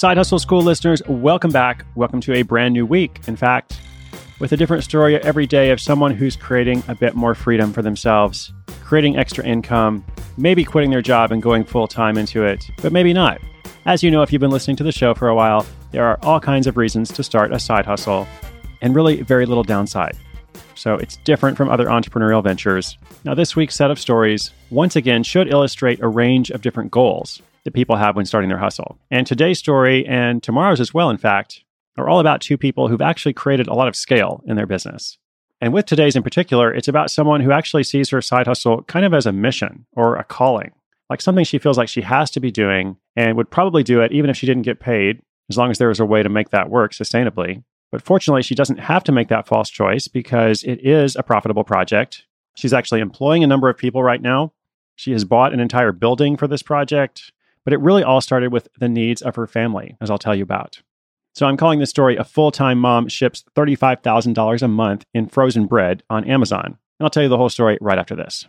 Side Hustle School listeners, welcome back. Welcome to a brand new week. In fact, with a different story every day of someone who's creating a bit more freedom for themselves, creating extra income, maybe quitting their job and going full time into it, but maybe not. As you know, if you've been listening to the show for a while, there are all kinds of reasons to start a side hustle and really very little downside. So it's different from other entrepreneurial ventures. Now, this week's set of stories once again should illustrate a range of different goals that people have when starting their hustle. And today's story, and tomorrow's as well, in fact, are all about two people who've actually created a lot of scale in their business. And with today's in particular, it's about someone who actually sees her side hustle kind of as a mission or a calling, like something she feels like she has to be doing and would probably do it even if she didn't get paid, as long as there was a way to make that work sustainably. But fortunately, she doesn't have to make that false choice because it is a profitable project. She's actually employing a number of people right now. She has bought an entire building for this project. But it really all started with the needs of her family, as I'll tell you about. So I'm calling this story A Full Time Mom Ships $35,000 a Month in Frozen Bread on Amazon. And I'll tell you the whole story right after this.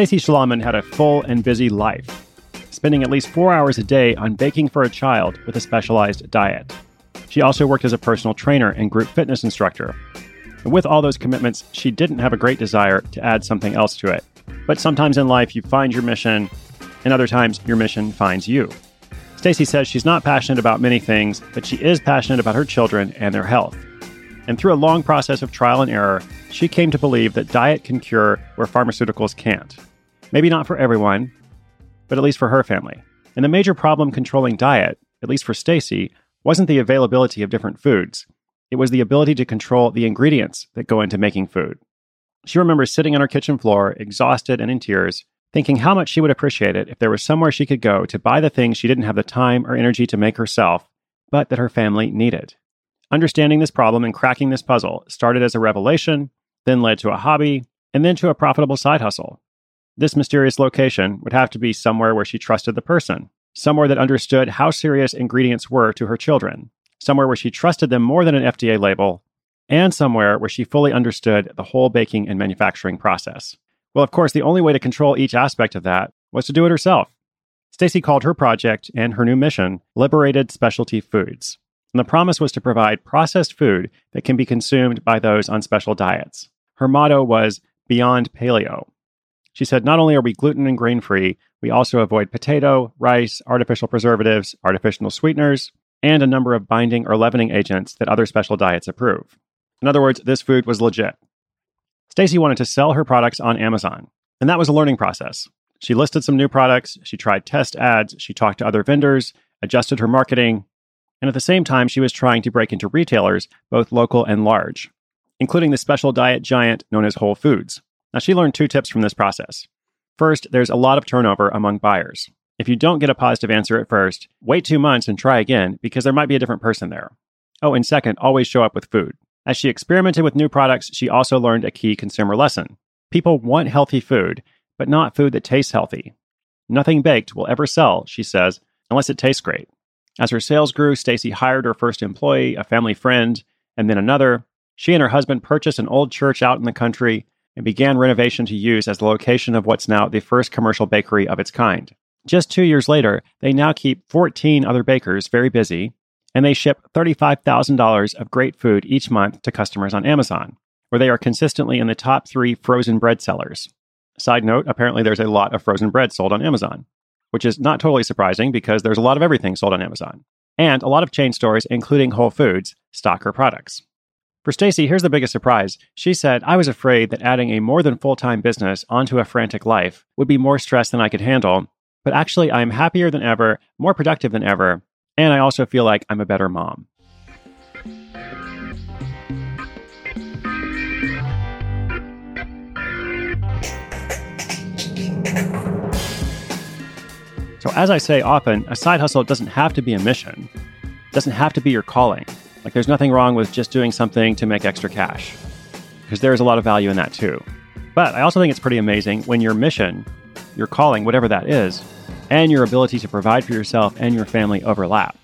Stacy Schlamman had a full and busy life, spending at least four hours a day on baking for a child with a specialized diet. She also worked as a personal trainer and group fitness instructor. And with all those commitments, she didn't have a great desire to add something else to it. But sometimes in life, you find your mission, and other times, your mission finds you. Stacy says she's not passionate about many things, but she is passionate about her children and their health. And through a long process of trial and error, she came to believe that diet can cure where pharmaceuticals can't. Maybe not for everyone, but at least for her family. And the major problem controlling diet, at least for Stacy, wasn't the availability of different foods. It was the ability to control the ingredients that go into making food. She remembers sitting on her kitchen floor, exhausted and in tears, thinking how much she would appreciate it if there was somewhere she could go to buy the things she didn't have the time or energy to make herself, but that her family needed. Understanding this problem and cracking this puzzle started as a revelation, then led to a hobby, and then to a profitable side hustle. This mysterious location would have to be somewhere where she trusted the person, somewhere that understood how serious ingredients were to her children, somewhere where she trusted them more than an FDA label, and somewhere where she fully understood the whole baking and manufacturing process. Well, of course, the only way to control each aspect of that was to do it herself. Stacy called her project and her new mission Liberated Specialty Foods. And the promise was to provide processed food that can be consumed by those on special diets. Her motto was Beyond Paleo. She said, Not only are we gluten and grain free, we also avoid potato, rice, artificial preservatives, artificial sweeteners, and a number of binding or leavening agents that other special diets approve. In other words, this food was legit. Stacy wanted to sell her products on Amazon, and that was a learning process. She listed some new products, she tried test ads, she talked to other vendors, adjusted her marketing, and at the same time, she was trying to break into retailers, both local and large, including the special diet giant known as Whole Foods. Now, she learned two tips from this process. First, there's a lot of turnover among buyers. If you don't get a positive answer at first, wait two months and try again because there might be a different person there. Oh, and second, always show up with food. As she experimented with new products, she also learned a key consumer lesson. People want healthy food, but not food that tastes healthy. Nothing baked will ever sell, she says, unless it tastes great. As her sales grew, Stacy hired her first employee, a family friend, and then another. She and her husband purchased an old church out in the country and began renovation to use as the location of what's now the first commercial bakery of its kind. Just two years later, they now keep 14 other bakers very busy and they ship $35,000 of great food each month to customers on Amazon, where they are consistently in the top three frozen bread sellers. Side note apparently, there's a lot of frozen bread sold on Amazon, which is not totally surprising because there's a lot of everything sold on Amazon. And a lot of chain stores, including Whole Foods, stock her products. For Stacy, here's the biggest surprise. She said, I was afraid that adding a more than full time business onto a frantic life would be more stress than I could handle. But actually, I am happier than ever, more productive than ever, and I also feel like I'm a better mom. So, as I say often, a side hustle doesn't have to be a mission, doesn't have to be your calling. Like, there's nothing wrong with just doing something to make extra cash, because there's a lot of value in that too. But I also think it's pretty amazing when your mission, your calling, whatever that is, and your ability to provide for yourself and your family overlap.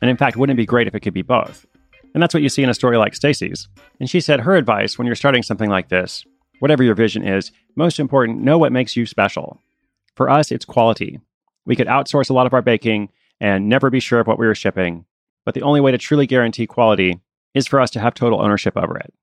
And in fact, wouldn't it be great if it could be both? And that's what you see in a story like Stacy's. And she said her advice when you're starting something like this, whatever your vision is, most important, know what makes you special. For us, it's quality. We could outsource a lot of our baking and never be sure of what we were shipping, but the only way to truly guarantee quality is for us to have total ownership over it.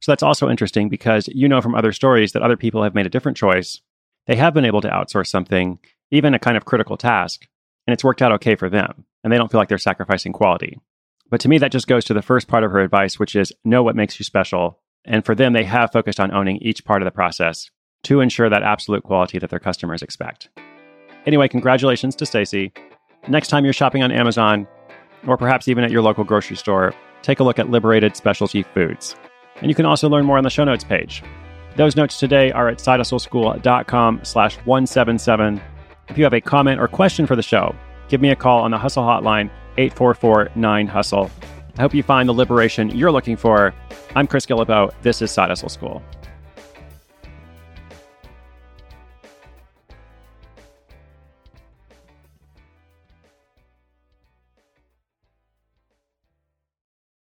So that's also interesting because you know from other stories that other people have made a different choice. They have been able to outsource something even a kind of critical task, and it's worked out okay for them, and they don't feel like they're sacrificing quality. But to me, that just goes to the first part of her advice, which is know what makes you special. And for them, they have focused on owning each part of the process to ensure that absolute quality that their customers expect. Anyway, congratulations to Stacy. Next time you're shopping on Amazon, or perhaps even at your local grocery store, take a look at Liberated Specialty Foods. And you can also learn more on the show notes page. Those notes today are at sidehustleschool.com slash 177 if you have a comment or question for the show, give me a call on the Hustle Hotline, 844 9 Hustle. I hope you find the liberation you're looking for. I'm Chris Guillebeau. This is Side Hustle School.